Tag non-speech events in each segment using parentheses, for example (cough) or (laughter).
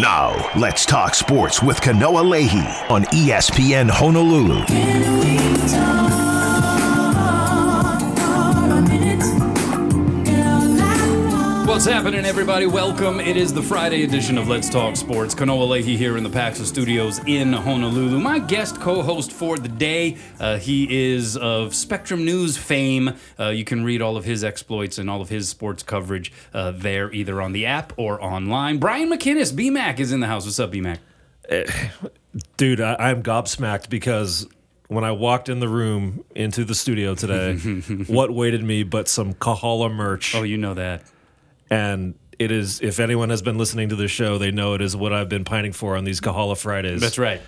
Now, let's talk sports with Kanoa Leahey on ESPN Honolulu. What's happening, everybody? Welcome. It is the Friday edition of Let's Talk Sports. Kanoa Leahey here in the Paxa Studios in Honolulu. My guest co-host for the day, uh, he is of Spectrum News fame. Uh, you can read all of his exploits and all of his sports coverage uh, there, either on the app or online. Brian McInnis, BMAC, is in the house. What's up, BMAC? Dude, I, I'm gobsmacked because when I walked in the room into the studio today, (laughs) what waited me but some Kahala merch? Oh, you know that. And it is, if anyone has been listening to this show, they know it is what I've been pining for on these Kahala Fridays. That's right.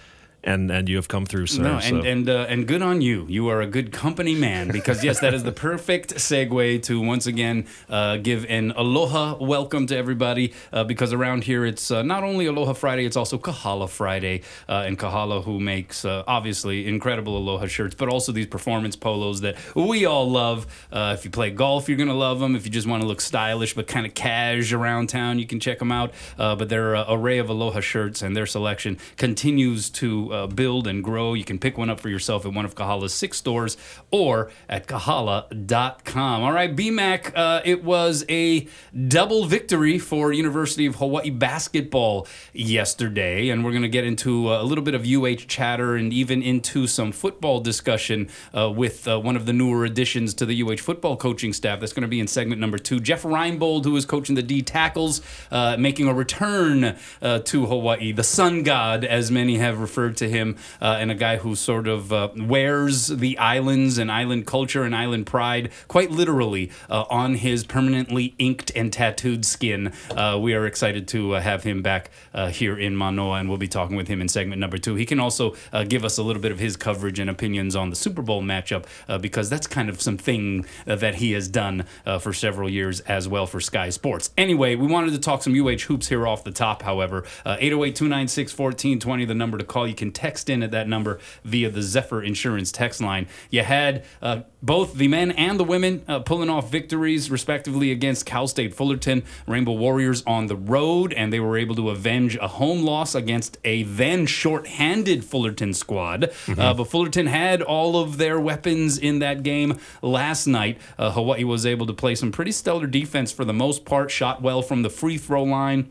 And and you have come through, sir. No, and so. and uh, and good on you. You are a good company man because yes, that is the perfect segue to once again uh, give an aloha welcome to everybody. Uh, because around here it's uh, not only Aloha Friday, it's also Kahala Friday, uh, and Kahala who makes uh, obviously incredible aloha shirts, but also these performance polos that we all love. Uh, if you play golf, you're gonna love them. If you just want to look stylish but kind of cash around town, you can check them out. Uh, but their uh, array of aloha shirts and their selection continues to uh, build and grow. You can pick one up for yourself at one of Kahala's six stores or at kahala.com. All right, BMAC, uh, it was a double victory for University of Hawaii basketball yesterday, and we're going to get into a little bit of UH chatter and even into some football discussion uh, with uh, one of the newer additions to the UH football coaching staff. That's going to be in segment number two. Jeff Reinebold, who is coaching the D tackles, uh, making a return uh, to Hawaii, the sun god, as many have referred to him, uh, and a guy who sort of uh, wears the islands and island culture and island pride quite literally uh, on his permanently inked and tattooed skin. Uh, we are excited to uh, have him back here in Manoa, and we'll be talking with him in segment number two. He can also give us a little bit of his coverage and opinions on the Super Bowl matchup because that's kind of something that he has done for several years as well for Sky Sports. Anyway, we wanted to talk some UH hoops here off the top, however. Uh, 808 296 1420, the number to call. You can text in at that number via the Zephyr Insurance text line. You had uh, both the men and the women uh, pulling off victories, respectively, against Cal State Fullerton, Rainbow Warriors on the road, and they were able to avenge a home loss against a then short-handed Fullerton squad. Uh, but Fullerton had all of their weapons in that game last night. Uh, Hawaii was able to play some pretty stellar defense for the most part, shot well from the free throw line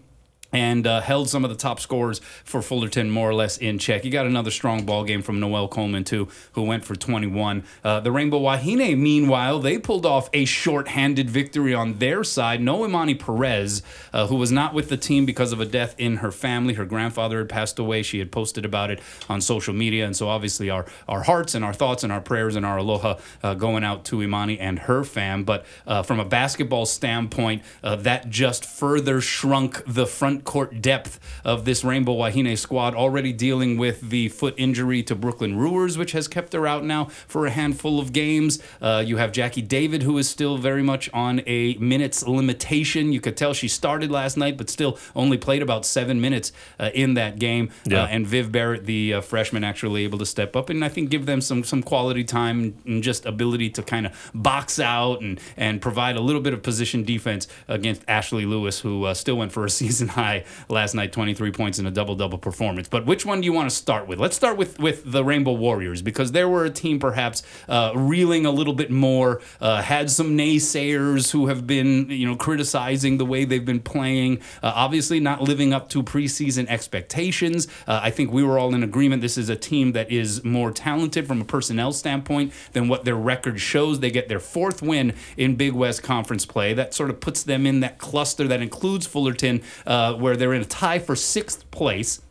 and uh, held some of the top scores for Fullerton more or less in check. You got another strong ball game from Noel Coleman too, who went for 21. Uh, the Rainbow Wahine, meanwhile, they pulled off a short-handed victory on their side. No Imani Perez, uh, who was not with the team because of a death in her family. Her grandfather had passed away. She had posted about it on social media, and so obviously our our hearts and our thoughts and our prayers and our aloha uh, going out to Imani and her fam. But uh, from a basketball standpoint, uh, that just further shrunk the front court depth of this Rainbow Wahine squad, already dealing with the foot injury to Brooklyn Rivers, which has kept her out now for a handful of games. Uh, you have Jackie David, who is still very much on a minutes limitation. You could tell she started last night, but still only played about seven minutes uh, in that game. Yeah. Uh, and Viv Barrett, the uh, freshman, actually able to step up and I think give them some some quality time and just ability to kind of box out and and provide a little bit of position defense against Ashley Lewis, who uh, still went for a (laughs) season high last night, 23 points in a double double performance. But which one do you want to start with? Let's start with with the Rainbow Warriors because there were a team perhaps uh, reeling a little bit more, uh, had some naysayers who have been you know criticizing the way they've been playing. Uh, obviously, not living up to preseason expectations. Uh, I think we were all in agreement. This is a team that is more talented from a personnel standpoint than what their record shows. They get their fourth win in Big West Conference play. That sort of puts them in that cluster that includes Fullerton, uh, where they're in a tie for sixth place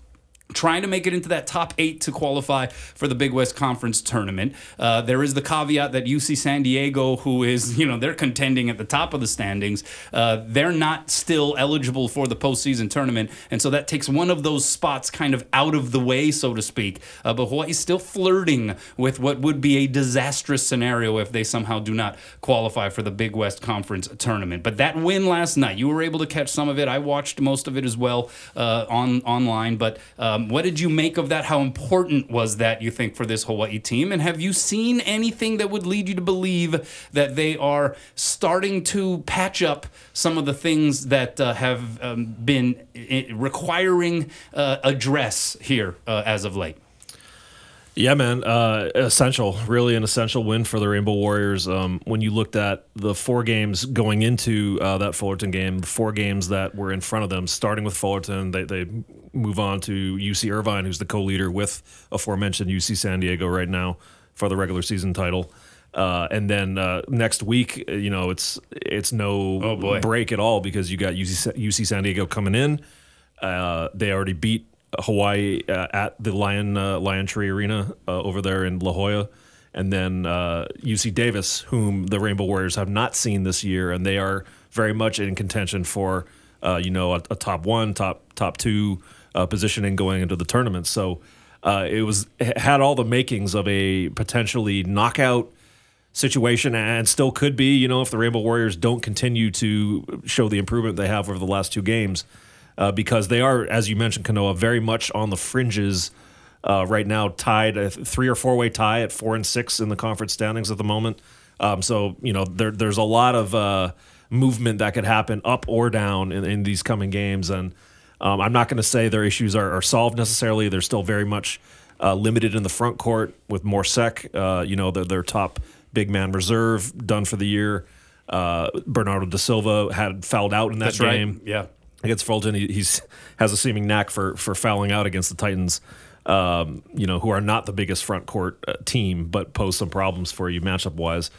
trying to make it into that top eight to qualify for the Big West Conference tournament. Uh, there is the caveat that UC San Diego, who is, (laughs) you know, they're contending at the top of the standings, uh, they're not still eligible for the postseason tournament. And so that takes one of those spots kind of out of the way, so to speak. Uh, but Hawaii's still flirting with what would be a disastrous scenario if they somehow do not qualify for the Big West Conference tournament. But that win last night, you were able to catch some of it. I watched most of it as well uh, on online. But uh, Um, what did you make of that? How important was that, you think, for this Hawaii team? And have you seen anything that would lead you to believe that they are starting to patch up some of the things that uh, have um, been requiring uh, address here uh, as of late? Yeah, man. Uh, essential, really an essential win for the Rainbow Warriors. Um, when you looked at the four games going into uh, that Fullerton game, the four games that were in front of them, starting with Fullerton, they, they move on to UC Irvine, who's the co leader with aforementioned UC San Diego right now for the regular season title. Uh, and then uh, next week, uh, you know, it's it's no Oh, break at all because you got UC, UC San Diego coming in. Uh, they already beat Hawaii uh, at the Lion uh, LionTree Arena uh, over there in La Jolla, and then uh, UC Davis, whom the Rainbow Warriors have not seen this year, and they are very much in contention for uh, you know a, a top one, top top two uh, positioning going into the tournament. So uh, it was it had all the makings of a potentially knockout situation and still could be, you know, if the Rainbow Warriors don't continue to show the improvement they have over the last two games, uh, because they are, as you mentioned, Kanoa, very much on the fringes uh, right now, tied a three or four way tie at four and six in the conference standings at the moment. Um, so, you know, there, there's a lot of uh, movement that could happen up or down in, in these coming games. And um, I'm not going to say their issues are, are solved necessarily. They're still very much uh, limited in the front court with Mor Seck, uh, you know, their, their top big man reserve done for the year. Uh, Bernardo da Silva had fouled out in that That's game right. Yeah. against Fulton. He, he's has a seeming knack for for fouling out against the Titans. Um, you know, who are not the biggest front court uh, team, but pose some problems for you matchup wise.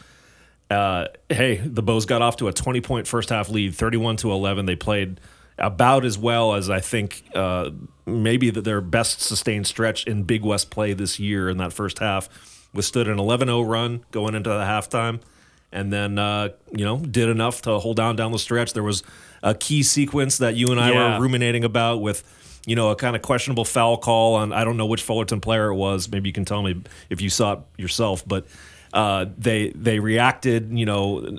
Uh, hey, the Bows got off to a 20 point first half lead, 31 to 11. They played about as well as I think uh, maybe that their best sustained stretch in Big West play this year in that first half. Withstood an 11 0 run going into the halftime and then uh, you know did enough to hold down down the stretch. There was a key sequence that you and I Yeah. were ruminating about with you know a kind of questionable foul call on I don't know which Fullerton player it was. Maybe you can tell me if you saw it yourself, but uh, they they reacted you know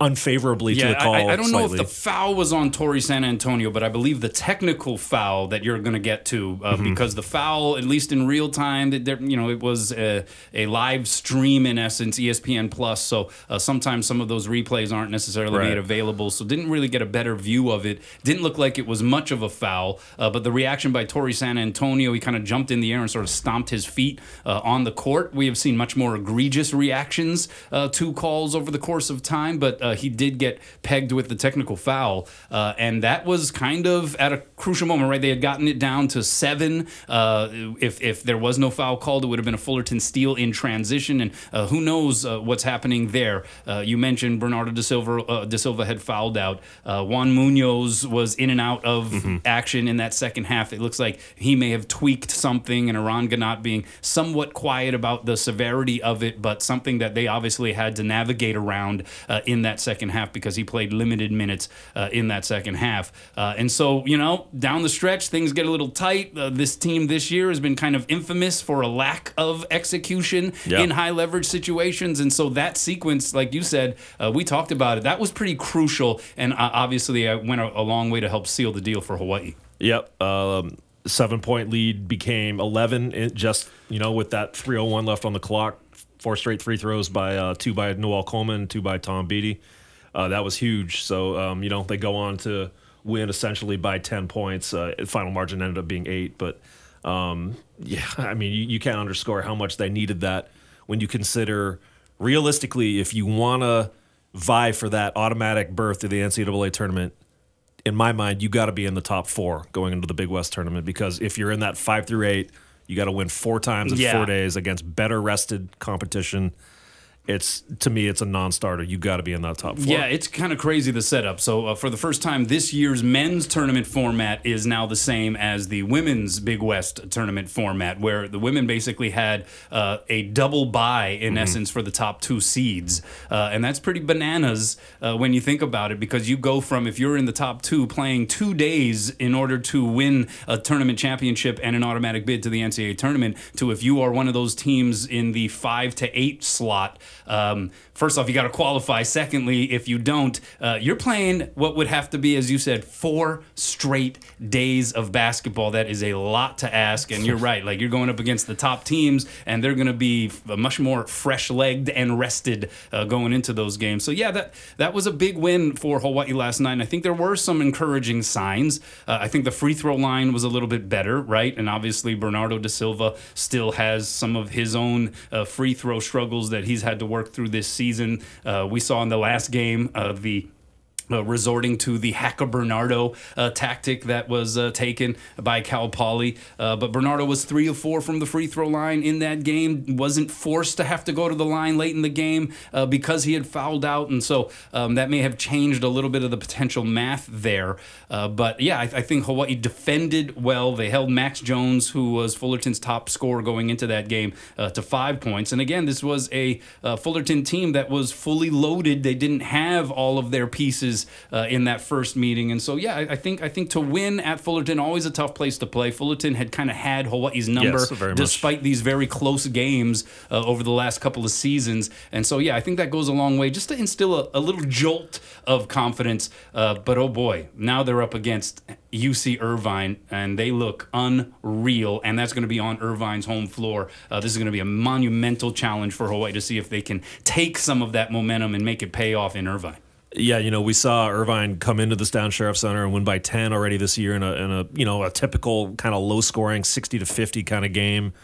unfavorably to the Yeah, call. I, I don't know if the foul was on Torrey San Antonio, but I believe the technical foul that you're going to get to, uh, Mm-hmm. because the foul, at least in real time, that there, you know, it was a, a live stream in essence, ESPN Plus. So uh, sometimes some of those replays aren't necessarily Right. made available, so didn't really get a better view of it. Didn't look like it was much of a foul, uh, but the reaction by Torrey San Antonio, he kind of jumped in the air and sort of stomped his feet uh, on the court. We have seen much more egregious reactions uh, to calls over the course of time, but uh, he did get pegged with the technical foul, uh, and that was kind of at a crucial moment, right? They had gotten it down to seven. Uh, if if there was no foul called, it would have been a Fullerton steal in transition, and uh, who knows uh, what's happening there. Uh, you mentioned Bernardo da Silva. Uh, da Silva had fouled out. Uh, Juan Munoz was in and out of action in that second half. It looks like he may have tweaked something, and Eran Ganot being somewhat quiet about the severity of it, but something that they obviously had to navigate around uh, in that second half because he played limited minutes uh, in that second half. Uh, and so, you know, down the stretch, things get a little tight. Uh, this team this year has been kind of infamous for a lack of execution Yeah. in high leverage situations. And so that sequence, like you said, uh, we talked about it, that was pretty crucial. And uh, obviously, I went a, a long way to help seal the deal for Hawaii. Yep. Um, seven point lead became 11 just, you know, with that 301 left on the clock. Four straight free throws by uh, two by Noel Coleman, two by Tom Beattie. Uh, that was huge. So, um, you know, they go on to win essentially by 10 points. Uh, final margin ended up being eight. But, um, (laughs) yeah, I mean, you, you can't underscore how much they needed that when you consider realistically, if you want to vie for that automatic berth to the NCAA tournament, in my mind, you got to be in the top four going into the Big West tournament because if you're in that five through eight, you got to win four times in Yeah. four days against better rested competition. It's to me, it's a non-starter. You got to be in that top four. Yeah, it's kind of crazy the setup. So uh, for the first time, this year's men's tournament format is now the same as the women's Big West tournament format, where the women basically had uh, a double bye in essence for the top two seeds, uh, and that's pretty bananas uh, when you think about it, because you go from if you're in the top two playing two days in order to win a tournament championship and an automatic bid to the NCAA tournament, to if you are one of those teams in the five to eight slot Um, first off, you got to qualify. Secondly, if you don't, uh, you're playing what would have to be, as you said, four straight days of basketball. That is a lot to ask. And you're right. Like you're going up against the top teams, and they're going to be much more fresh legged and rested uh, going into those games. So yeah, that that was a big win for Hawaii last night. And I think there were some encouraging signs. Uh, I think the free throw line was a little bit better, right? And obviously Bernardo da Silva still has some of his own uh, free throw struggles that he's had to work through this season. Uh, we saw in the last game of the uh, resorting to the Hack-a-Bernardo uh, tactic that was uh, taken by Cal Poly. Uh, but Bernardo was three of four from the free throw line in that game. Wasn't forced to have to go to the line late in the game uh, because he had fouled out, and so um, that may have changed a little bit of the potential math there. Uh, but yeah, I, I, think Hawaii defended well. They held Max Jones, who was Fullerton's top scorer going into that game, to five points. And again, this was a Fullerton team that was fully loaded. They didn't have all of their pieces uh, in that first meeting. And so, yeah, I, I, think I think to win at Fullerton always a tough place to play. Fullerton had kind of had Hawaii's number yes, despite much. these very close games uh, over the last couple of seasons. And so, yeah, I think that goes a long way just to instill a, a little jolt of confidence. Uh, but oh boy, now they're up against UC Irvine, and they look unreal. And that's going to be on Irvine's home floor. Uh, this is going to be a monumental challenge for Hawaii to see if they can take some of that momentum and make it pay off in Irvine. Yeah, you know, we saw Irvine come into this Stan Sheriff Center and win by 10 already this year in a, in a you know, a typical kind of low scoring 60 to 50 kind of game.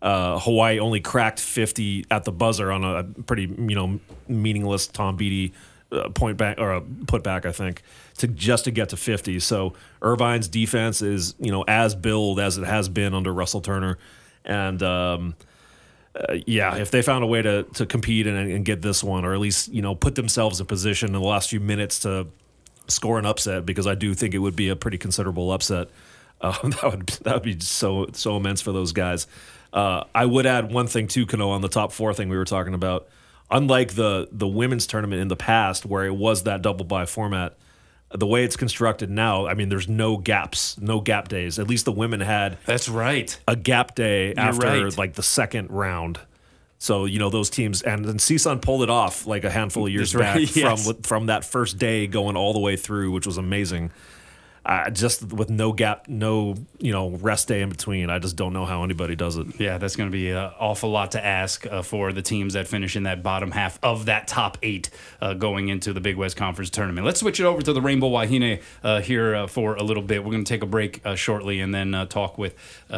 Uh, Hawaii only cracked 50 at the buzzer on a pretty, you know, meaningless Tom Beattie uh, point back or a put back, I think, to just to get to 50. So Irvine's defense is, you know, as billed as it has been under Russell Turner. And, um, uh, yeah, if they found a way to to compete and, and get this one, or at least you know put themselves in position in the last few minutes to score an upset, because I do think it would be a pretty considerable upset. Uh, (laughs) that would that would be so so immense for those guys. Uh, I would add one thing too, Kano, on the top four thing we were talking about. Unlike the the women's tournament in the past, where it was that double bye format, the way it's constructed now, I mean, there's no gaps, no gap days. At least the women had. That's right. A gap day You're after right. like the second round. So you know those teams, and then CSUN pulled it off like a handful of years That's back right, yes. from from that first day going all the way through, which was amazing uh, just with no gap, no you know rest day in between. I just don't know how anybody does it. Yeah, that's going to be an awful lot to ask uh, for the teams that finish in that bottom half of that top eight uh, going into the Big West Conference tournament. Let's switch it over to the Rainbow Wahine uh, here uh, for a little bit. We're going to take a break uh, shortly and then talk with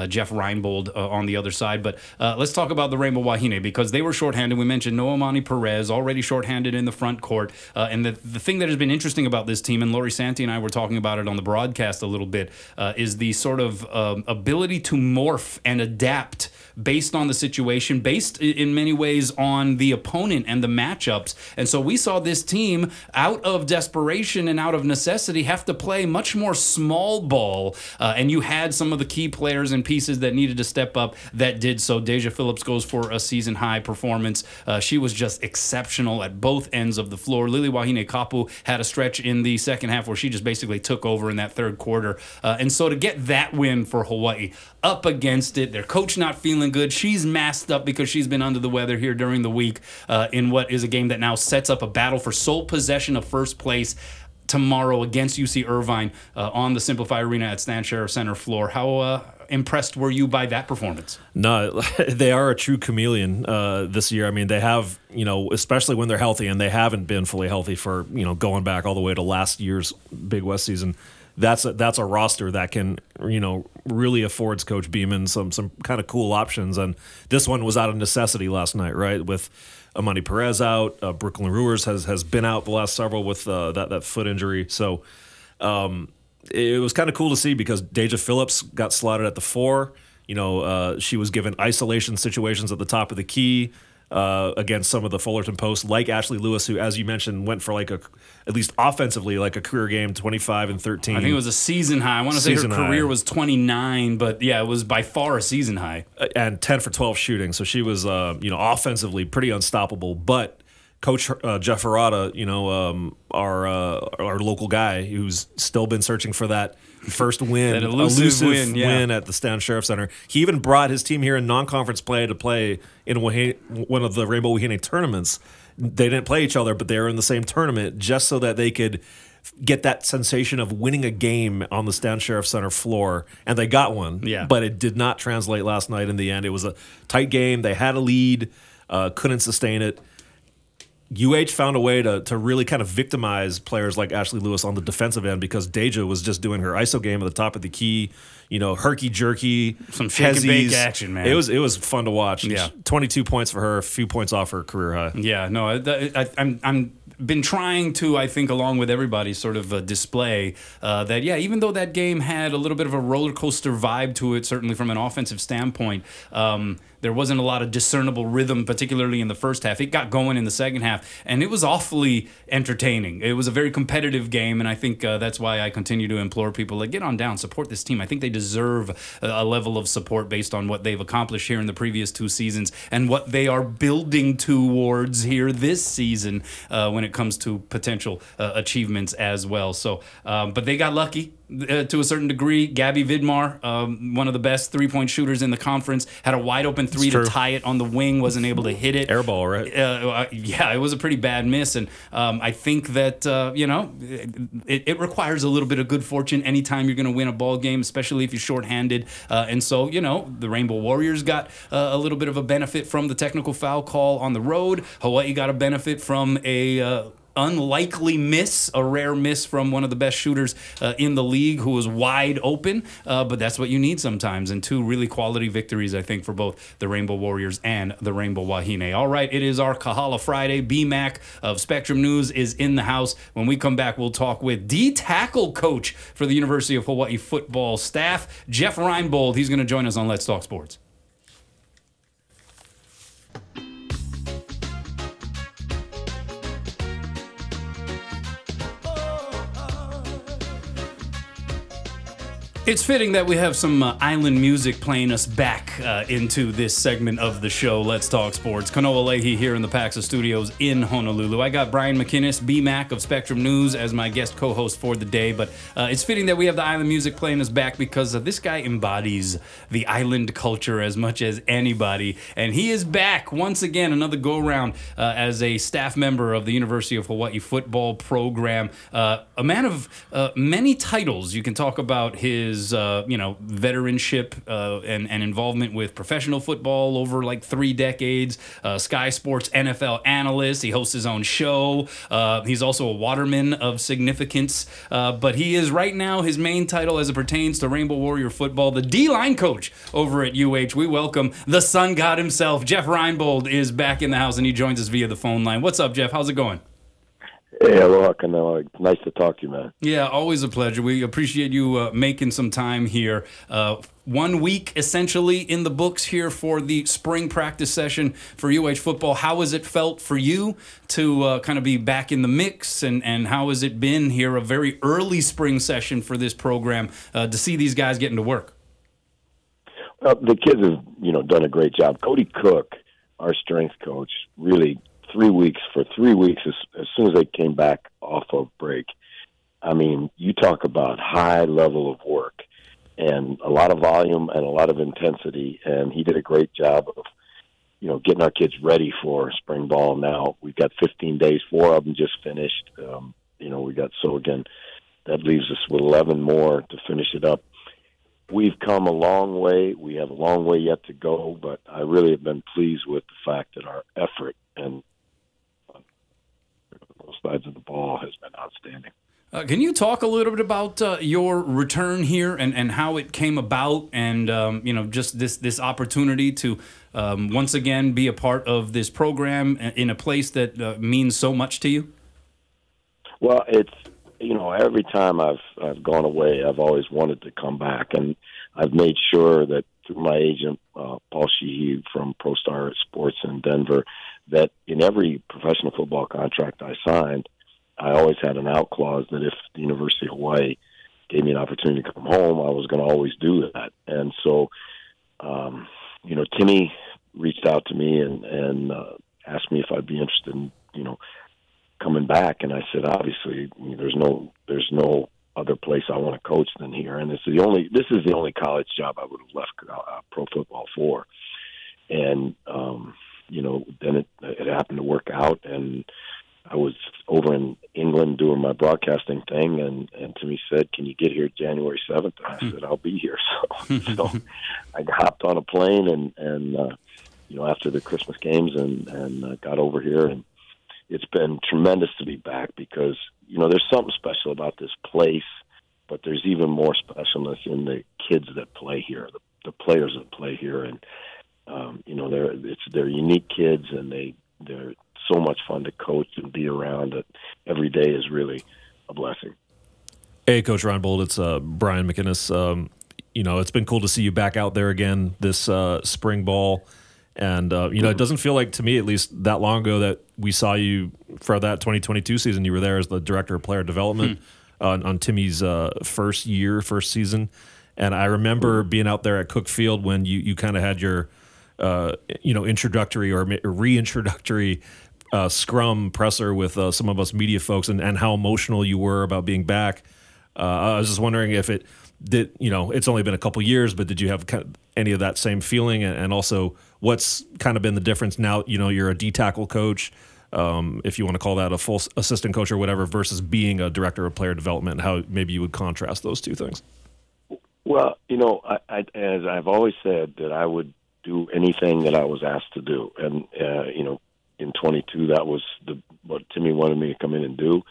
Jeff Reinebold on the other side. But let's talk about the Rainbow Wahine because they were shorthanded. We mentioned Noamani Perez already shorthanded in the front court, and the the thing that has been interesting about this team, and Lori Santi and I were talking about it on the broad broadcast a little bit uh, is the sort of um, ability to morph and adapt based on the situation, based in many ways on the opponent and the matchups. And so we saw this team, out of desperation and out of necessity, have to play much more small ball. Uh, and you had some of the key players and pieces that needed to step up that did so. Daejah Phillips goes for a season high performance. Uh, she was just exceptional at both ends of the floor. Lily Wahinekapu had a stretch in the second half where she just basically took over in that third quarter. Uh, and so to get that win for Hawaii up against it, their coach not feeling good. She's masked up because she's been under the weather here during the week uh, in what is a game that now sets up a battle for sole possession of first place tomorrow against UC Irvine uh, on the SimpliFi Arena at Stan Sheriff Center floor. How uh, impressed were you by that performance? No, (laughs) they are a true chameleon uh, this year. I mean, they have, you know, especially when they're healthy, and they haven't been fully healthy for, you know, going back all the way to last year's Big West season that's a, that's a roster that can you know really affords Coach Beeman some some kind of cool options. And this one was out of necessity last night, right? With Imani Perez out, uh, Brooklyn Rivers has has been out the last several with uh, that that foot injury. So um, it was kind of cool to see because Daejah Phillips got slotted at the four. You know, uh, she was given isolation situations at the top of the key uh, against some of the Fullerton posts, like Ashley Lewis, who, as you mentioned, went for like a, at least offensively, like a career game, 25 and 13. I think it was a season high. I want to say her career high. was 29, but yeah, it was by far a season high. And 10 for 12 shooting. So she was, uh, you know, offensively pretty unstoppable. But Coach uh, Jeff Harada, you know, um, our uh, our local guy who's still been searching for that first win, That elusive win, yeah. win at the Stan Sheriff Center. He even brought his team here in non-conference play to play in one of the Rainbow Wahine tournaments. They didn't play each other, but they were in the same tournament just so that they could get that sensation of winning a game on the Stan Sheriff Center floor, and they got one. Yeah. but it did not translate last night. In the end, it was a tight game. They had a lead, uh, couldn't sustain it. UH found a way to to really kind of victimize players like Ashley Lewis on the defensive end because Daejah was just doing her ISO game at the top of the key, you know, herky jerky, Some shake and bake action, man. It was it was fun to watch. Yeah. twenty two points for her, a few points off her career high. Yeah, no, I, I, I'm I'm been trying to, I think, along with everybody, sort of uh, display uh, that. Yeah, even though that game had a little bit of a roller coaster vibe to it, certainly from an offensive standpoint. Um, there wasn't a lot of discernible rhythm, particularly in the first half. It got going in the second half, and it was awfully entertaining. It was a very competitive game, and I think uh, that's why I continue to implore people like get on down, support this team. I think they deserve a, a level of support based on what they've accomplished here in the previous two seasons and what they are building towards here this season uh, when it comes to potential uh, achievements as well. So, um, but they got lucky. Uh, to a certain degree, Gabby Vidmar, um, one of the best three-point shooters in the conference, had a wide open three to tie it on the wing, wasn't able to hit it. Airball, right? Uh, yeah, it was a pretty bad miss, and um, I think that uh, you know it, it requires a little bit of good fortune anytime you're going to win a ball game, especially if you're shorthanded. Uh, and so you know the Rainbow Warriors got uh, a little bit of a benefit from the technical foul call on the road. Hawaii got a benefit from a. Unlikely miss, a rare miss from one of the best shooters uh, in the league who was wide open. Uh, but that's what you need sometimes. And two really quality victories, I think, for both the Rainbow Warriors and the Rainbow Wahine. All right, it is our Kahala Friday. BMAC of Spectrum News is in the house. When we come back, we'll talk with D tackle coach for the University of Hawaii football staff, Jeff Reinebold. He's going to join us on Let's Talk Sports. It's fitting that we have some uh, island music playing us back uh, into this segment of the show, Let's Talk Sports. Kanoa Leahey here in the Paxa Studios in Honolulu. I got Brian McInnis, BMAC of Spectrum News, as my guest co host for the day. But uh, it's fitting that we have the island music playing us back because uh, this guy embodies the island culture as much as anybody. And he is back once again, another go around uh, as a staff member of the University of Hawaii football program. Uh, a man of many titles. You can talk about his, uh, you know, veteranship uh, and, and involvement with professional football over like three decades. Uh, Sky Sports NFL analyst. He hosts his own show. Uh, he's also a waterman of significance. Uh, but he is right now his main title as it pertains to Rainbow Warrior football, the D line coach over at UH. We welcome the sun god himself. Jeff Reinebold is back in the house and he joins us via the phone line. What's up, Jeff? How's it going? Hey, aloha, Kanoa. Nice to talk to you, man. Yeah, always a pleasure. We appreciate you uh, making some time here. Uh, one week essentially in the books here for the spring practice session for UH football. How has it felt for you to uh, kind of be back in the mix, and, and how has it been here, a very early spring session for this program, uh, to see these guys getting to work? Well, the kids have, you know, done a great job. Cody Cook, our strength coach, really three weeks for three weeks as, as soon as they came back off of break. I mean, you talk about high level of work and a lot of volume and a lot of intensity, and he did a great job of, you know, getting our kids ready for spring ball. Now we've got 15 days, four of them just finished. Um, you know, we got so again that leaves us with 11 more to finish it up. We've come a long way. We have a long way yet to go, but I really have been pleased with the fact that our effort and both sides of the ball has been outstanding. Uh, can you talk a little bit about uh, your return here and, and how it came about, and um, you know just this this opportunity to um, once again be a part of this program in a place that uh, means so much to you? Well, it's you know every time I've I've gone away, I've always wanted to come back, and I've made sure that through my agent uh, Paul Sheehy from ProStar Sports in Denver, that in every professional football contract I signed, I always had an out clause that if the University of Hawaii gave me an opportunity to come home, I was going to always do that. And so, um, you know, Timmy reached out to me and and uh, asked me if I'd be interested in you know coming back, and I said obviously there's no there's no other place I want to coach than here. And it's the only this is the only college job I would have left uh, pro football for. And um, you know, then it it happened to work out, and I was over in England doing my broadcasting thing, and and Timmy said, "Can you get here January 7th? And I said, "I'll be here." (laughs) So, (laughs) so I hopped on a plane and and uh, you know after the Christmas games and and uh, got over here, and it's been tremendous to be back because you know there's something special about this place, but there's even more specialness in the kids that play here, the, the players that play here, and um, you know they're it's they're unique kids and they they're so much fun to coach and be around. That every day is really a blessing. Hey, Coach Ron Reinebold, it's uh, Brian McInnis. Um, you know, it's been cool to see you back out there again this uh, spring ball. And, uh, you know, it doesn't feel like, to me at least, that long ago that we saw you for that 2022 season. You were there as the director of player development hmm. on, on, Timmy's uh, first year, first season. And I remember being out there at Cook Field when you, you kind of had your, uh, you know, introductory or reintroductory uh, scrum presser with uh, some of us media folks and, and how emotional you were about being back. Uh, I was just wondering if it did, you know, it's only been a couple years, but did you have kind of any of that same feeling? And, and, also, what's kind of been the difference now? You know, you're a D tackle coach, um, if you want to call that a full assistant coach or whatever, versus being a director of player development. How maybe you would contrast those two things? Well, you know, I, I, as I've always said, that I would do anything that I was asked to do, and uh, you know, in 22. That was the what Timmy wanted me to come in and do,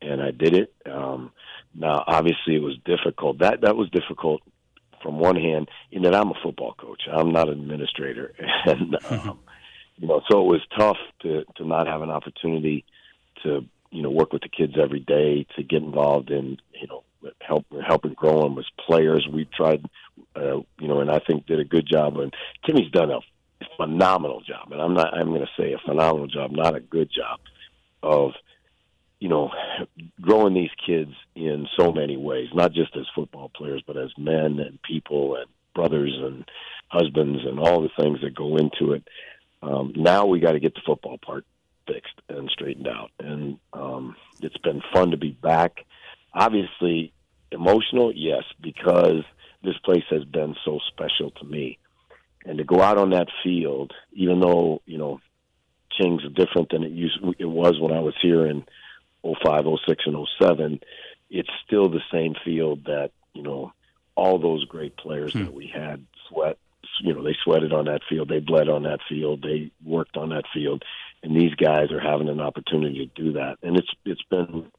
and I did it. Um, now, obviously, it was difficult. That that was difficult from one hand in that I'm a football coach. I'm not an administrator, (laughs) and um, you know, so it was tough to to not have an opportunity to you know work with the kids every day to get involved in you know help helping grow them as players. We tried, uh, you know, and I think did a good job. And Timmy's done a phenomenal job, and I'm not. I'm going to say a phenomenal job, not a good job, of you know growing these kids in so many ways, not just as football players, but as men and people and brothers and husbands and all the things that go into it. Um, now we got to get the football part fixed and straightened out, and um, it's been fun to be back. Obviously, emotional, yes, because this place has been so special to me and to go out on that field, even though you know Ching's different than it used it was when I was here in 05, 06, and 07, it's still the same field that you know all those great players hmm. that we had sweat. You know, they sweated on that field, they bled on that field, they worked on that field, and these guys are having an opportunity to do that, and it's it's been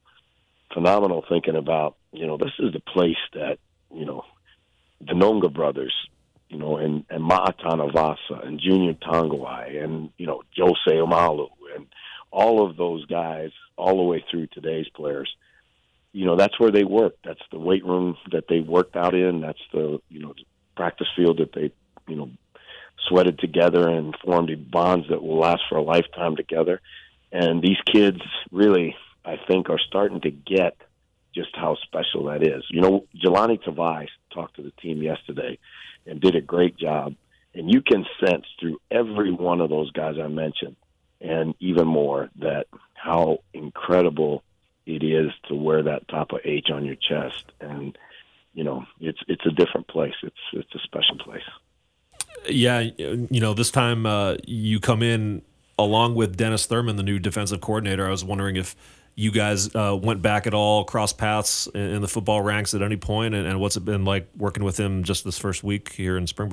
phenomenal thinking about you know this is the place that you know the Noga brothers you know, and, and Ma'atana Vasa and Junior Tongawai and, you know, Jose Omalu and all of those guys all the way through today's players. You know, that's where they work. That's the weight room that they worked out in. That's the, you know, practice field that they, you know, sweated together and formed bonds that will last for a lifetime together. And these kids really, I think, are starting to get just how special that is. You know, Jahlani Tavai talked to the team yesterday and did a great job. And you can sense through every one of those guys I mentioned, and even more, that how incredible it is to wear that top of H on your chest. And you know, it's it's a different place. It's it's a special place. Yeah, you know, this time uh, you come in along with Dennis Thurman, the new defensive coordinator. I was wondering if you guys uh, went back at all, cross paths in, in, the football ranks at any point, and, and, what's it been like working with him just this first week here in Spring?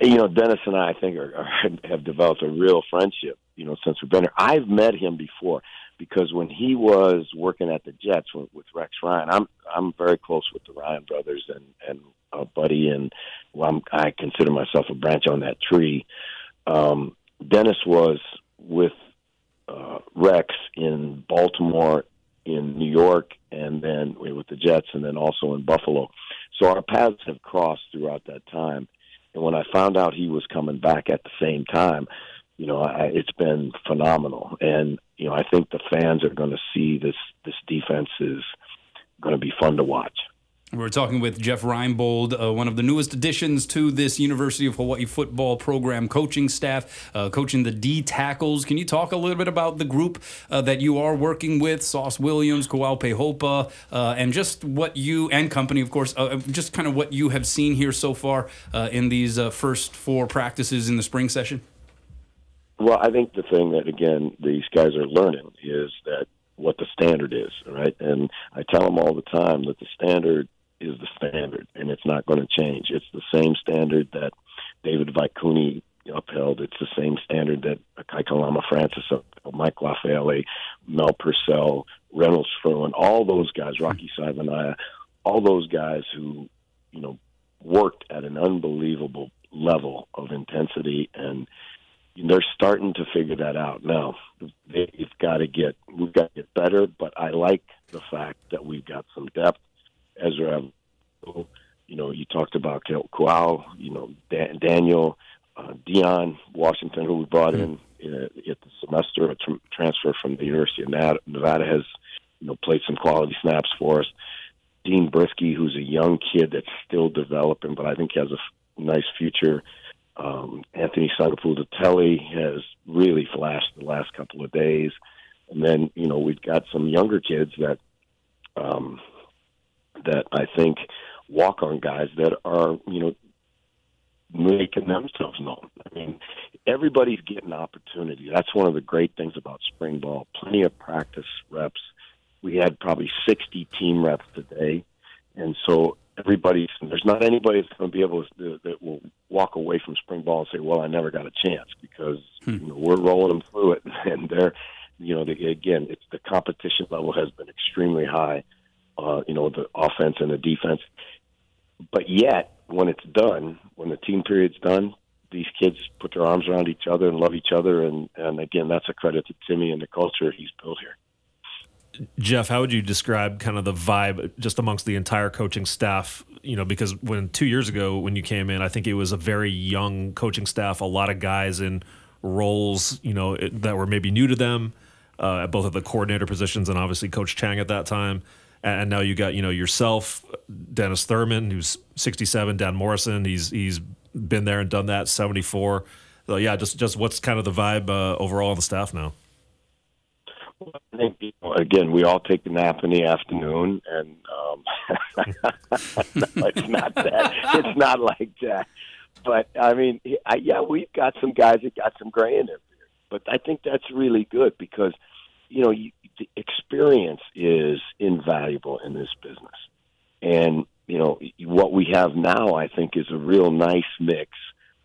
You know, Dennis and I, I think, are, are, have developed a real friendship. You know, since we've been here, I've met him before because when he was working at the Jets with, with Rex Ryan, I'm I'm very close with the Ryan brothers and and a buddy, and well, I'm, I consider myself a branch on that tree. Um, Dennis was with uh, Rex in Baltimore, in New York, and then with the Jets, and then also in Buffalo. So our paths have crossed throughout that time. And when I found out he was coming back at the same time, you know, I, it's been phenomenal. And you know, I think the fans are going to see this. This defense is going to be fun to watch. We're talking with Jeff Reinebold, uh, one of the newest additions to this University of Hawaii football program coaching staff, uh, coaching the D tackles. Can you talk a little bit about the group uh, that you are working with, Sauce Williams, Kawau Hopa, uh, and just what you and company, of course, uh, just kind of what you have seen here so far uh, in these first four practices in the spring session? Well, I think the thing that again these guys are learning is that what the standard is, right? And I tell them all the time that the standard is the standard, and it's not going to change. It's the same standard that David Vaikuni upheld. It's the same standard that Kaikalama Francis Mike LaFaele, Mel Purcell, Reynolds Ferwin, all those guys, Rocky Saivanaya, all those guys who, you know, worked at an unbelievable level of intensity and they're starting to figure that out now. They've got to get we've got to get better, but I like the fact that we've got some depth. Ezra, you know, you talked about Kawau, you know, Dan, Daniel, uh, Dion Washington, who we brought in uh, at the semester, a tr- transfer from the University of Nevada, has you know played some quality snaps for us. Dean Brisky, who's a young kid that's still developing, but I think has a f- nice future. Um, Anthony Sagapulatelli has really flashed the last couple of days, and then you know we've got some younger kids that um, that I think walk on guys that are you know making themselves known. I mean, everybody's getting opportunity. That's one of the great things about spring ball. Plenty of practice reps. We had probably 60 team reps today, and so everybody. There's not anybody that's going to be able to that will walk away from spring ball and say, "Well, I never got a chance," because hmm. you know, we're rolling them through it, (laughs) and they're, you know, the, again, it's the competition level has been extremely high. Uh, you know, the offense and the defense, but yet when it's done, when the team period's done, these kids put their arms around each other and love each other, and and again, that's a credit to Timmy and the culture he's built here. Jeff, how would you describe kind of the vibe just amongst the entire coaching staff? You know, because when two years ago when you came in, I think it was a very young coaching staff, a lot of guys in roles, you know, that were maybe new to them, uh, both at the coordinator positions and obviously Coach Chang at that time. And now you got you know yourself, Dennis Thurman, who's 67, Dan Morrison, he's he's been there and done that, 74. So yeah, just just what's kind of the vibe uh, overall on the staff now? I think you know, again, we all take a nap in the afternoon, and um, (laughs) no, it's not that. It's not like that. But I mean, I, yeah, we've got some guys that got some gray in beard, but I think that's really good because you know you, the experience is invaluable in this business, and you know what we have now. I think is a real nice mix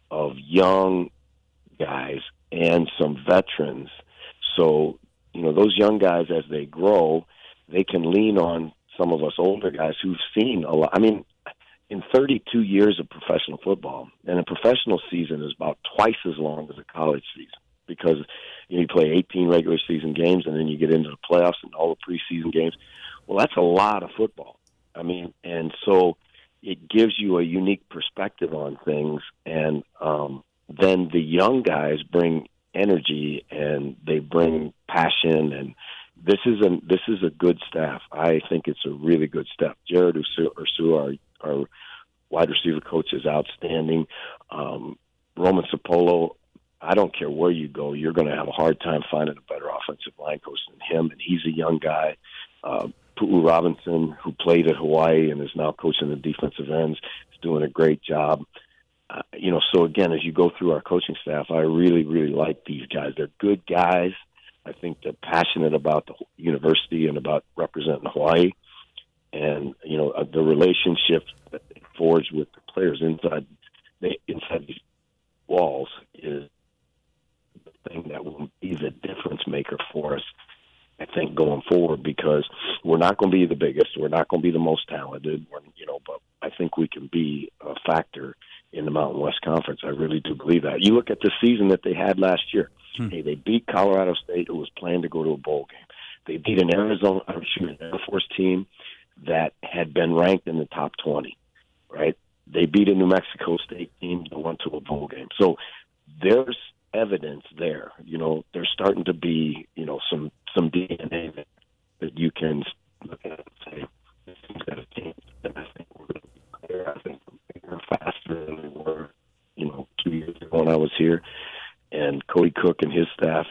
of young guys and some veterans. So you know, those young guys as they grow, they can lean on some of us older guys who've seen a lot. I mean, in 32 years of professional football, and a professional season is about twice as long as a college season because you, know, you play 18 regular season games and then you get into the playoffs and all the preseason games. Well, that's a lot of football. I mean, and so it gives you a unique perspective on things, and um, then the young guys bring energy and they bring passion and this is a this is a good staff. I think it's a really good staff. Jared Ursu, our our wide receiver coach, is outstanding. Um, Roman Sapolu, I don't care where you go, you're going to have a hard time finding a better offensive line coach than him, and he's a young guy. Uh, Pu'u Robinson, who played at Hawaii and is now coaching the defensive ends, is doing a great job uh, you know, so again, as you go through our coaching staff, I really, really like these guys. They're good guys. I think they're passionate about the university and about representing Hawaii. And you know, uh, the relationship that they forge with the players inside they, inside these walls is the thing that will be the difference maker for us. I think going forward because we're not going to be the biggest, we're not going to be the most talented, you know, but I think we can be a factor in the Mountain West Conference. I really do believe that. You look at the season that they had last year. Hmm. Hey, they beat Colorado State, who was planning to go to a bowl game. They beat an Arizona, I'm sure, an Air Force team that had been ranked in the top 20. Right? They beat a New Mexico State team that went to a bowl game. So there's evidence there. You know, there's starting to be you know some some DNA that, that you can look at and say this. And I think we're going to be clear. I think we're faster than we were, you know, two years ago when I was here. And Cody Cook and his staff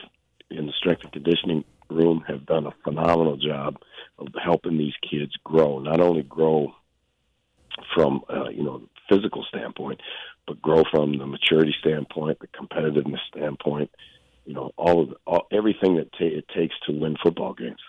in the strength and conditioning room have done a phenomenal job of helping these kids grow, not only grow from uh, you know physical standpoint, but grow from the maturity standpoint, the competitiveness standpoint. You know, all of the, all, everything that it takes to win football games.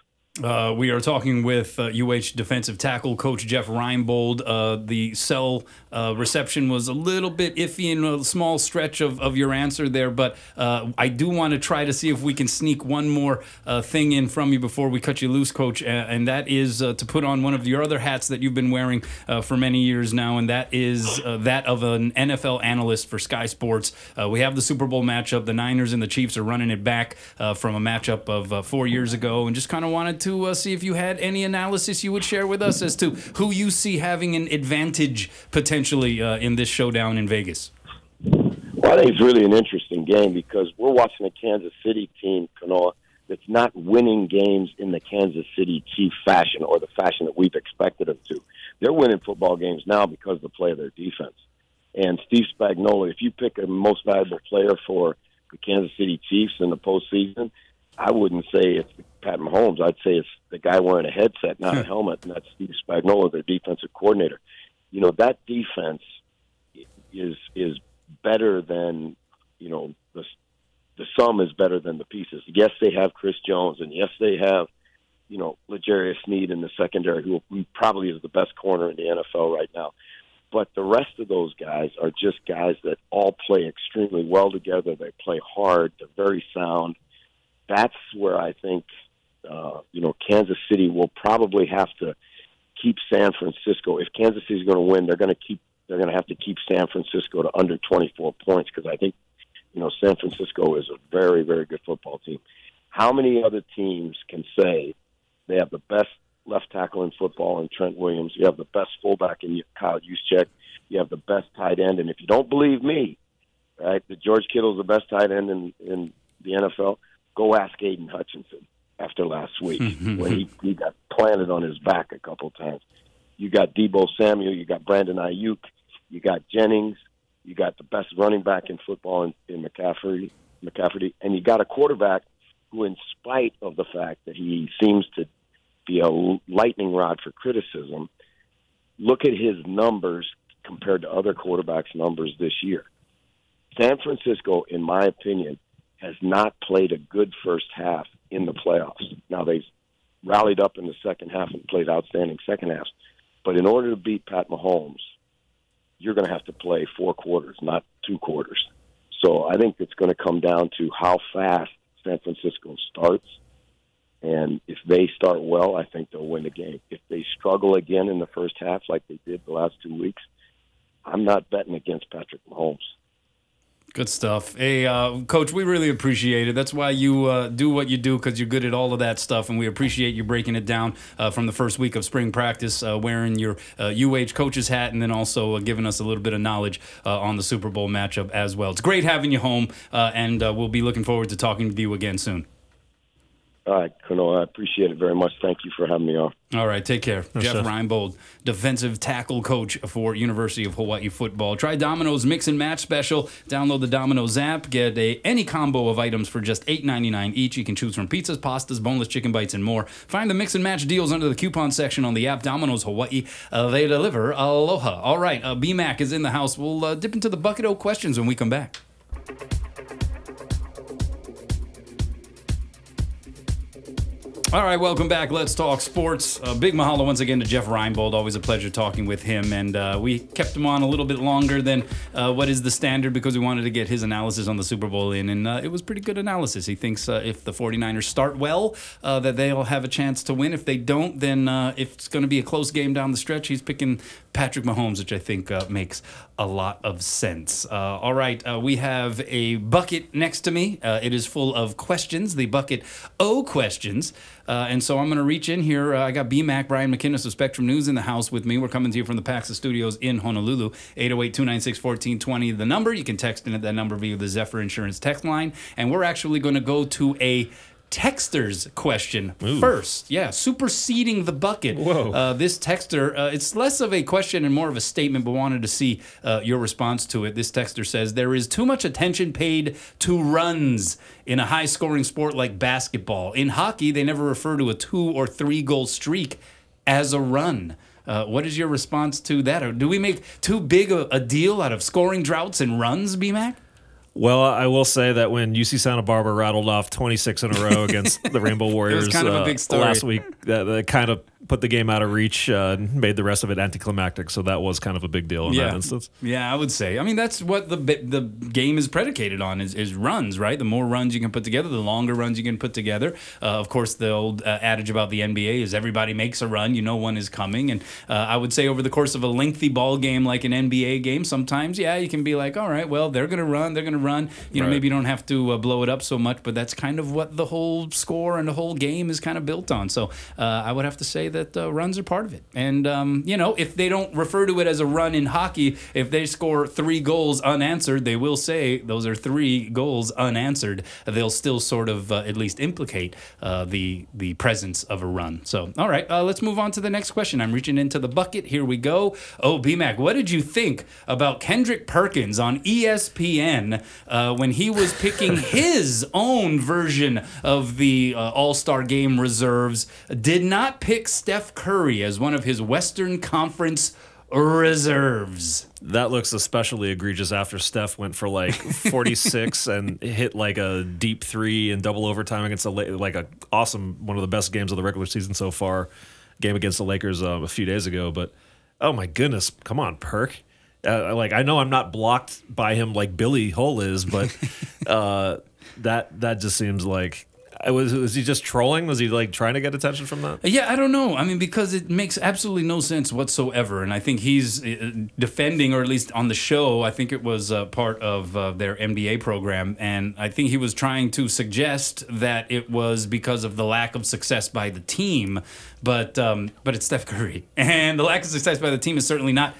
Uh, we are talking with uh, UH defensive tackle coach Jeff Reinebold. Uh, the cell uh, reception was a little bit iffy in a small stretch of, of your answer there, but uh, I do want to try to see if we can sneak one more uh, thing in from you before we cut you loose, coach, and that is to put on one of your other hats that you've been wearing for many years now, and that is that of an NFL analyst for Sky Sports. we have the Super Bowl matchup. The Niners and the Chiefs are running it back from a matchup of four years ago, and just kind of wanted to to uh, see if you had any analysis you would share with us as to who you see having an advantage potentially uh, in this showdown in Vegas. Well, I think it's really an interesting game because we're watching a Kansas City team, Kanoa, that's not winning games in the Kansas City Chief fashion or the fashion that we've expected them to. They're winning football games now because of the play of their defense. And Steve Spagnuolo, if you pick a most valuable player for the Kansas City Chiefs in the postseason, I wouldn't say it's Pat Mahomes. I'd say it's the guy wearing a headset, not a hmm. helmet, and that's Steve Spagnuolo, their defensive coordinator. You know that defense is is better than you know the the sum is better than the pieces. Yes, they have Chris Jones, and yes, they have you know L'Jarius Sneed in the secondary, who probably is the best corner in the NFL right now. But the rest of those guys are just guys that all play extremely well together. They play hard. They're very sound that's where I think uh, you know Kansas City will probably have to keep San Francisco. If Kansas City is going to win, they're going to keep they're going to have to keep San Francisco to under 24 points because I think you know San Francisco is a very very good football team. How many other teams can say they have the best left tackle in football in Trent Williams? You have the best fullback in Kyle Juszczyk. You have the best tight end, and if you don't believe me, right, the George Kittle is the best tight end in in the NFL Go ask Aidan Hutchinson after last week (laughs) when he, he got planted on his back a couple times. You got Deebo Samuel, you got Brandon Aiyuk, you got Jennings, you got the best running back in football in, in McCaffrey, McCaffrey, and you got a quarterback who, in spite of the fact that he seems to be a lightning rod for criticism, look at his numbers compared to other quarterbacks' numbers this year. San Francisco, in my opinion, has not played a good first half in the playoffs. Now they've rallied up in the second half and played outstanding second halves. But in order to beat Pat Mahomes, you're going to have to play four quarters, not two quarters. So I think it's going to come down to how fast San Francisco starts. And if they start well, I think they'll win the game. If they struggle again in the first half, like they did the last two weeks, I'm not betting against Patrick Mahomes. Good stuff. Hey, uh, Coach, we really appreciate it. That's why you uh, do what you do because you're good at all of that stuff, and we appreciate you breaking it down uh, from the first week of spring practice, uh, wearing your UH uh, coach's hat, and then also uh, giving us a little bit of knowledge on the Super Bowl matchup as well. It's great having you home, and we'll be looking forward to talking to you again soon. All right, Colonel, I appreciate it very much. Thank you for having me on. All right, take care. Jeff Jeff Reinebold, defensive tackle coach for University of Hawaii football. Try Domino's Mix and Match special. Download the Domino's app. Get a any combo of items for just $8.99 each. You can choose from pizzas, pastas, boneless chicken bites, and more. Find the Mix and Match deals under the coupon section on the app. Domino's Hawaii. Uh, they deliver aloha. All right, uh, BMAC is in the house. We'll uh, dip into the bucket o questions when we come back. All right, welcome back. Let's talk sports. Uh, big mahalo once again to Jeff Reinebold. Always a pleasure talking with him. And uh, we kept him on a little bit longer than uh, what is the standard because we wanted to get his analysis on the Super Bowl in. And uh, it was pretty good analysis. He thinks uh, if the 49ers start well, uh, that they'll have a chance to win. If they don't, then if it's going to be a close game down the stretch, he's picking Patrick Mahomes, which I think makes a lot of sense. all right, we have a bucket next to me. it is full of questions, the bucket O questions. Uh, and so I'm going to reach in here. Uh, I got BMAC, Brian McInnis of Spectrum News in the house with me. We're coming to you from the Paxa Studios in Honolulu. 808 296 1420, the number. You can text in at that number via the Zephyr Insurance text line. And we're actually going to go to a texter's question first. Yeah, superseding the bucket. Whoa. Uh, this texter, uh, it's less of a question and more of a statement, but wanted to see uh, your response to it. This texter says there is too much attention paid to runs in a high scoring sport like basketball. In hockey, they never refer to a two or three goal streak as a run. Uh, what is your response to that? Or do we make too big a, a deal out of scoring droughts and runs, BMAC? Well, I will say that when UC Santa Barbara rattled off 26 in a row against the Rainbow (laughs) Warriors kind of uh, last week, that, that kind of put the game out of reach uh, and made the rest of it anticlimactic. So that was kind of a big deal in that instance. Yeah, I would say. I mean, that's what the the game is predicated on is, is runs, right? The more runs you can put together, the longer runs you can put together. Uh, of course, the old uh, adage about the NBA is everybody makes a run, you know one is coming. And uh, I would say over the course of a lengthy ball game like an NBA game, sometimes, yeah, you can be like, all right, well, they're going to run, they're going to run. You know, Right. maybe you don't have to uh, blow it up so much, but that's kind of what the whole score and the whole game is kind of built on. So uh, I would have to say that uh, runs are part of it. And, um, you know, if they don't refer to it as a run in hockey, if they score three goals unanswered, they will say those are three goals unanswered. They'll still sort of uh, at least implicate uh, the, the presence of a run. So, all right, uh, let's move on to the next question. I'm reaching into the bucket. Here we go. Oh, BMAC, what did you think about Kendrick Perkins on ESPN uh, when he was picking (laughs) his own version of the uh, All Star Game reserves? Did not pick Steph Curry as one of his Western Conference reserves. That looks especially egregious after Steph went for like (laughs) 46 and hit like a deep three in double overtime against a like a awesome one of the best games of the regular season so far. Game against the Lakers uh, a few days ago, but oh my goodness, come on, Perk. Uh, like I know I'm not blocked by him like Billy Hull is, but (laughs) uh, that that just seems like was was he just trolling? Was he like trying to get attention from that? Yeah, I don't know. I mean, because it makes absolutely no sense whatsoever. And I think he's uh, defending, or at least on the show, I think it was uh, part of uh, their NBA program. And I think he was trying to suggest that it was because of the lack of success by the team. But, um, but it's Steph Curry. (laughs) And the lack of success by the team is certainly not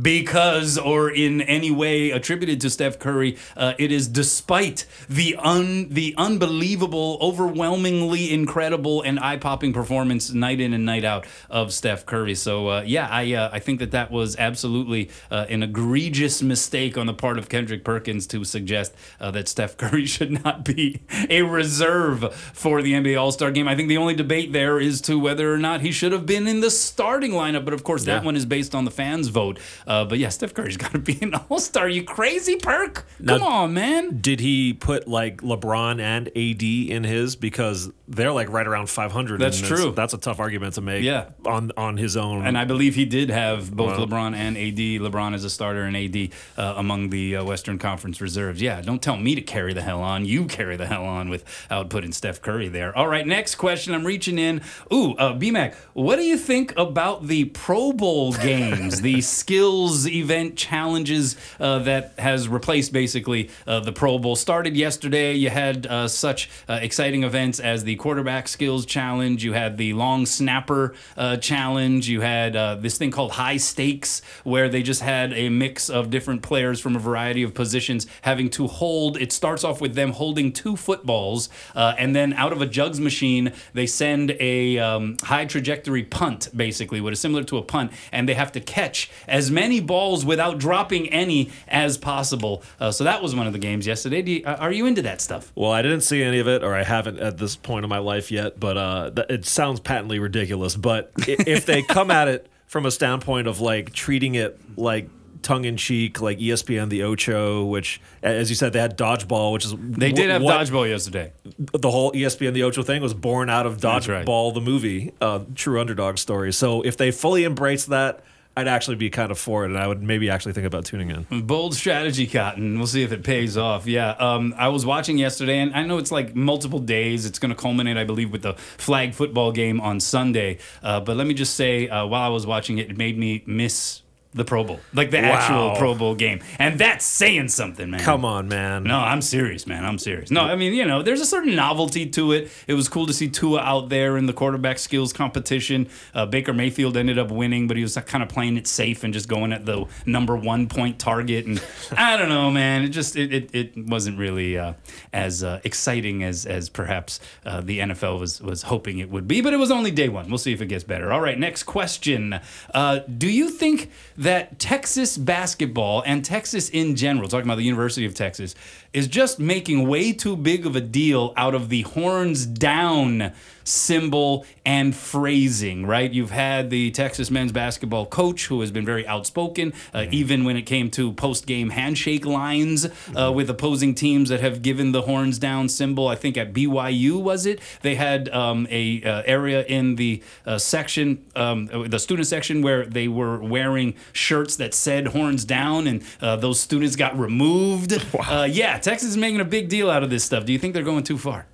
because or in any way attributed to Steph Curry. Uh, it is despite the un the unbelievable, overwhelmingly incredible and eye popping performance night in and night out of Steph Curry. So uh, yeah, I uh, I think that that was absolutely uh, an egregious mistake on the part of Kendrick Perkins to suggest uh, that Steph (laughs) Curry should not be a reserve for the NBA All Star Game. I think the only debate there is to whether or not he should have been in the starting lineup. But of course, that one is based on the fans' vote. Uh, but yeah, Steph Curry's (laughs) got to be an All Star. You crazy, Perk? Now- Come on, man. Did he put like LeBron and AD in his because they're like right around 500? That's and true. That's a tough argument to make. Yeah. on on his own. And I believe he did have both Wow. LeBron and AD. LeBron as a starter and AD uh, among the uh, Western Conference reserves. Yeah, don't tell me to carry the hell on. You carry the hell on with without putting Steph Curry there. All right, next question. I'm reaching in. Ooh, uh, BMAC, what do you think about the Pro Bowl games, the (laughs) skills event challenges uh, that has replaced basically uh, the Pro Bowl? Started yesterday. You had uh, such uh, exciting events as the quarterback skills challenge. You had the long snapper uh, challenge. You had uh, this thing called high stakes, where they just had a mix of different players from a variety of positions having to hold. It starts off with them holding two footballs, and then out of a jugs machine, they send a um, high trajectory punt, basically, what is similar to a punt, and they have to catch as many balls without dropping any as possible. Uh, so that was one of the games yesterday. You, uh, are you into that stuff? well, I didn't see any of it, or I haven't at this point in my life yet. But uh, th- it sounds patently ridiculous. But (laughs) if they come at it from a standpoint of like treating it like tongue in cheek, like ESPN the Ocho, which, as you said, they had dodgeball, which is They did have dodgeball yesterday. the whole ESPN the Ocho thing was born out of That's right. Dodgeball, the movie, uh, true underdog story. So if they fully embrace that, I'd actually be kind of for it, and I would maybe actually think about tuning in. Bold strategy, Cotton. We'll see if it pays off. Yeah, um, I was watching yesterday, and I know it's like multiple days. It's going to culminate, I believe, with the flag football game on Sunday. Uh, but let me just say, uh, while I was watching it, it made me miss the Pro Bowl, like the Wow. actual Pro Bowl game, and that's saying something, man. Come on, man. No, I'm serious, man. I'm serious. No, I mean, you know, there's a certain novelty to it. It was cool to see Tua out there in the quarterback skills competition. Uh, Baker Mayfield ended up winning, but he was kind of playing it safe and just going at the number one point target. And (laughs) I don't know, man. It just it it, it wasn't really uh, as uh, exciting as as perhaps uh, the NFL was was hoping it would be. But it was only day one. We'll see if it gets better. All right, next question. Uh, do you think that Texas basketball and Texas in general, talking about the University of Texas, is just making way too big of a deal out of the horns down symbol and phrasing, right? You've had the Texas men's basketball coach who has been very outspoken, uh, even when it came to post game handshake lines uh, with opposing teams that have given the horns down symbol. I think at BYU, was it? They had um, a uh, area in the uh, section, um, the student section, where they were wearing shirts that said horns down, and uh, those students got removed. (laughs) Uh, yeah, Texas is making a big deal out of this stuff. Do you think they're going too far?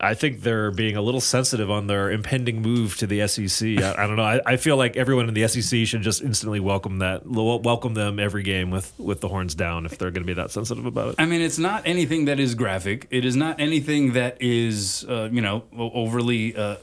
I think they're being a little sensitive on their impending move to the SEC. I, I don't know. I, I feel like everyone in the SEC should just instantly welcome that, welcome them every game with with the horns down if they're going to be that sensitive about it. I mean, it's not anything that is graphic. It is not anything that is, uh, you know, overly, uh,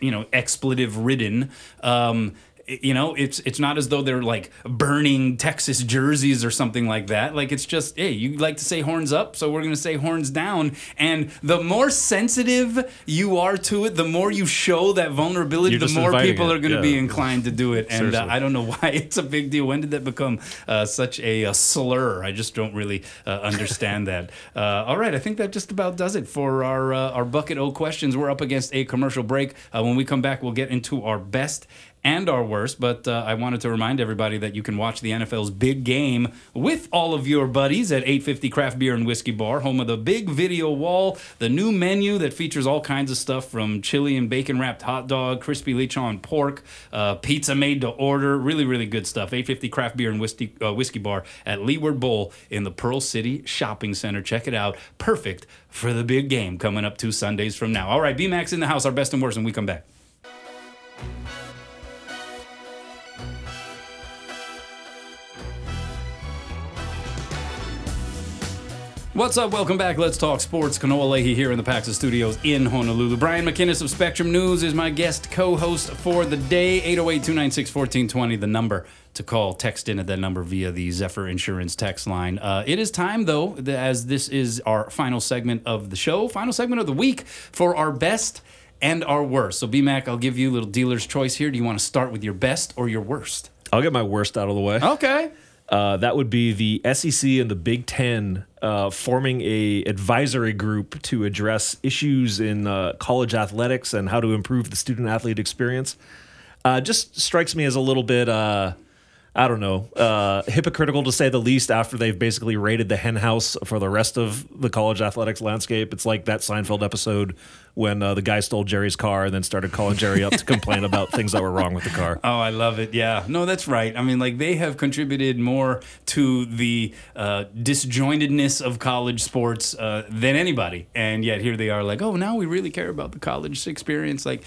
you know, expletive ridden. Um, you know, it's it's not as though they're like burning Texas jerseys or something like that. Like it's just, hey, you like to say horns up, so we're gonna say horns down. And the more sensitive you are to it, the more you show that vulnerability, You're the more people it, are gonna be inclined to do it. And uh, I don't know (laughs) why it's a big deal. When did that become uh, such a, uh slur? I just don't really uh, understand (laughs) that. Uh, all right, I think that just about does it for our uh, our bucket O questions. We're up against a commercial break. Uh, when we come back, we'll get into our best and our worst. But uh, I wanted to remind everybody that you can watch the NFL's big game with all of your buddies at 850 Craft Beer and Whiskey Bar, home of the big video wall, the new menu that features all kinds of stuff from chili and bacon wrapped hot dog, crispy lechon pork, uh, pizza made to order. Really, really good stuff. 850 Craft Beer and Whiskey, uh, Whiskey Bar at Leeward Bowl in the Pearl City Shopping Center. Check it out. Perfect for the big game coming up two Sundays from now. All right, BMAX in the house, our best and worst, and we come back. What's up? Welcome back. Let's talk sports. Kanoa Leahey here in the Paxa Studios in Honolulu. Brian McInnis of Spectrum News is my guest co-host for the day. 808-296-1420, the number to call. Text in at that number via the Zephyr Insurance text line. Uh, it is time, though, as this is our final segment of the show, final segment of the week for our best and our worst. So, BMAC, I'll give you a little dealer's choice here. Do you want to start with your best or your worst? I'll get my worst out of the way. Okay. Uh, that would be the SEC and the Big Ten uh, forming a advisory group to address issues in uh, college athletics and how to improve the student athlete experience. Uh, just strikes me as a little bit, uh, I don't know, uh, hypocritical to say the least. After they've basically raided the hen house for the rest of the college athletics landscape, it's like that Seinfeld episode when uh, the guy stole Jerry's car and then started calling Jerry up to complain about things that were wrong with the car. Oh, I love it. Yeah. No, that's right. I mean, like, they have contributed more to the uh, disjointedness of college sports uh, than anybody. And yet here they are, like, oh, now we really care about the college experience. Like,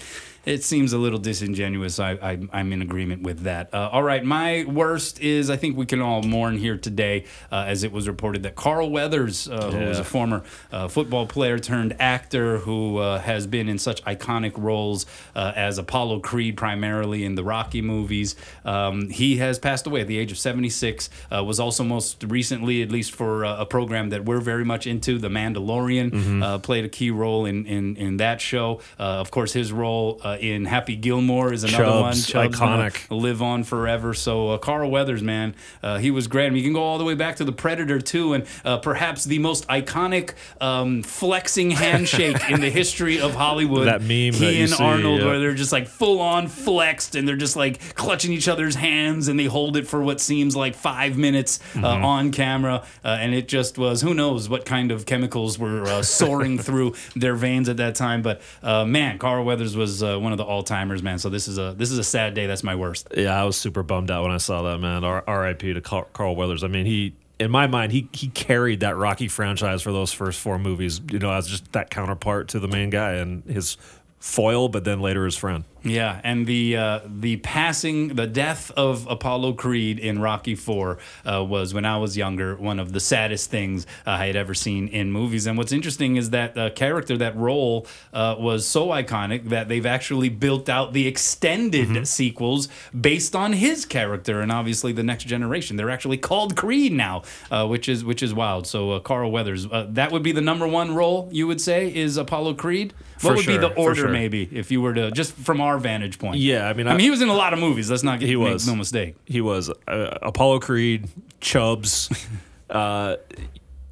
it seems a little disingenuous. I, I, I'm in agreement with that. Uh, all right. My worst is I think we can all mourn here today uh, as it was reported that Carl Weathers, uh, who was a former uh, football player turned actor who uh, has been in such iconic roles uh, as Apollo Creed, primarily in the Rocky movies. Um, he has passed away at the age of 76. Uh, was also most recently, at least for uh, a program that we're very much into, The Mandalorian, uh, played a key role in in, in that show. Uh, of course, his role uh, in Happy Gilmore is another one. Chubbs, Chubbs iconic. live on forever. So uh, Carl Weathers, man, uh, he was great. I mean, you can go all the way back to the Predator too, and uh, perhaps the most iconic um, flexing handshake in the history of Hollywood. (laughs) That meme he that and see, Arnold, yeah. where they're just like full on flexed, and they're just like clutching each other's hands, and they hold it for what seems like five minutes uh, Mm-hmm. on camera, uh, and it just was who knows what kind of chemicals were uh, soaring (laughs) through their veins at that time. But uh, man, Carl Weathers was one of the all timers, man. So this is a this is a sad day. That's my worst. Yeah, I was super bummed out when I saw that, man. R- R.I.P. to Carl Weathers. I mean, he, in my mind, he he carried that Rocky franchise for those first four movies. You know, as just that counterpart to the main guy and his foil, but then later his friend. Yeah, and the uh, the passing, the death of Apollo Creed in Rocky Four uh, was when I was younger one of the saddest things uh, I had ever seen in movies. And what's interesting is that uh, character, that role, uh, was so iconic that they've actually built out the extended sequels based on his character, and obviously the next generation. They're actually called Creed now, uh, which is which is wild. So uh, Carl Weathers, uh, that would be the number one role you would say is Apollo Creed. What For would be the order, sure. maybe, if you were to just from our vantage point? Yeah, I mean, I I- mean, he was in a lot of movies. Let's not get He was. no mistake. He was uh, Apollo Creed, Chubbs, (laughs) uh,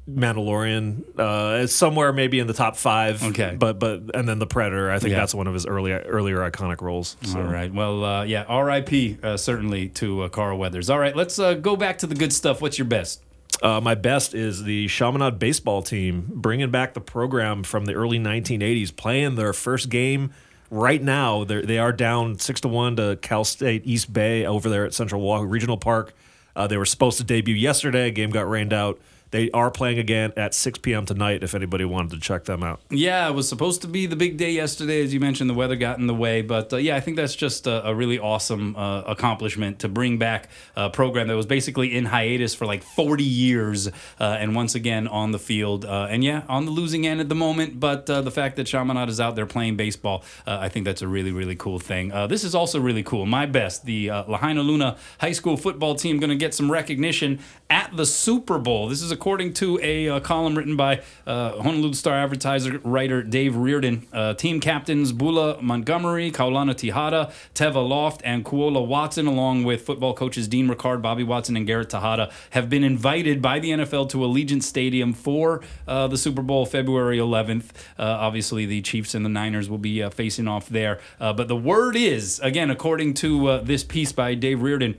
Mandalorian. Uh, it's somewhere maybe in the top five. Okay. but but and then the Predator. I think Yeah. that's one of his early earlier iconic roles. So. All right. Well, uh, yeah. R.I.P. Uh, certainly to uh, Carl Weathers. All right. Let's uh, go back to the good stuff. What's your best? Uh, my best is the Chaminade baseball team bringing back the program from the early 1980s, playing their first game right now. They are down six to one to Cal State East Bay over there at Central Oahu Regional Park. Uh, they were supposed to debut yesterday. Game got rained out. They are playing again at 6 p.m. tonight. If anybody wanted to check them out. Yeah, it was supposed to be the big day yesterday, as you mentioned. The weather got in the way, but uh, yeah, I think that's just a, a really awesome uh, accomplishment to bring back a program that was basically in hiatus for like 40 years, uh, and once again on the field. Uh, and yeah, on the losing end at the moment, but uh, the fact that Chaminade is out there playing baseball, uh, I think that's a really, really cool thing. This is also really cool. My best, the Lahainaluna High School football team, going to get some recognition at the Super Bowl. This is according to a uh, column written by uh, Honolulu Star Advertiser writer Dave Reardon. Uh, team captains Bula Montgomery, Kaulana Tihada, Teva Loft, and Kuola Watson, along with football coaches Dean Ricard, Bobby Watson, and Garrett Tejada, have been invited by the NFL to Allegiant Stadium for uh, the Super Bowl February 11th. Uh, obviously, the Chiefs and the Niners will be uh, facing off there. But the word is, again, according to this piece by Dave Reardon,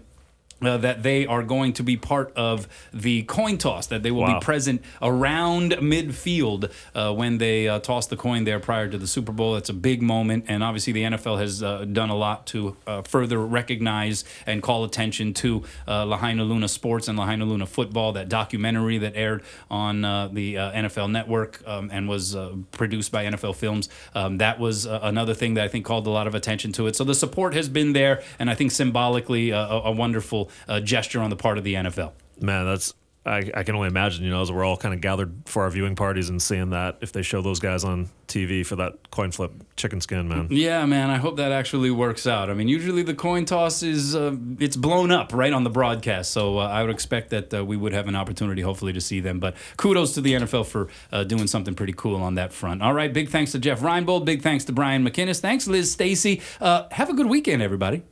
uh, that they are going to be part of the coin toss, that they will Wow. be present around midfield uh, when they uh, toss the coin there prior to the Super Bowl. It's a big moment, and obviously the NFL has uh, done a lot to uh, further recognize and call attention to uh, Lahainaluna sports and Lahainaluna football. That documentary that aired on uh, the uh, NFL Network um, and was uh, produced by NFL Films, um, that was uh, another thing that I think called a lot of attention to it. So the support has been there, and I think symbolically uh, a, a wonderful uh, gesture on the part of the NFL. Man, that's I, I can only imagine. You know, as we're all kind of gathered for our viewing parties and seeing that if they show those guys on TV for that coin flip, chicken skin, man. Yeah, man. I hope that actually works out. I mean, usually the coin toss is uh, it's blown up right on the broadcast, so uh, I would expect that uh, we would have an opportunity, hopefully, to see them. But kudos to the NFL for uh, doing something pretty cool on that front. All right, big thanks to Jeff Reinebold. Big thanks to Brian McInnis. Thanks, Liz Stacy. Uh, have a good weekend, everybody.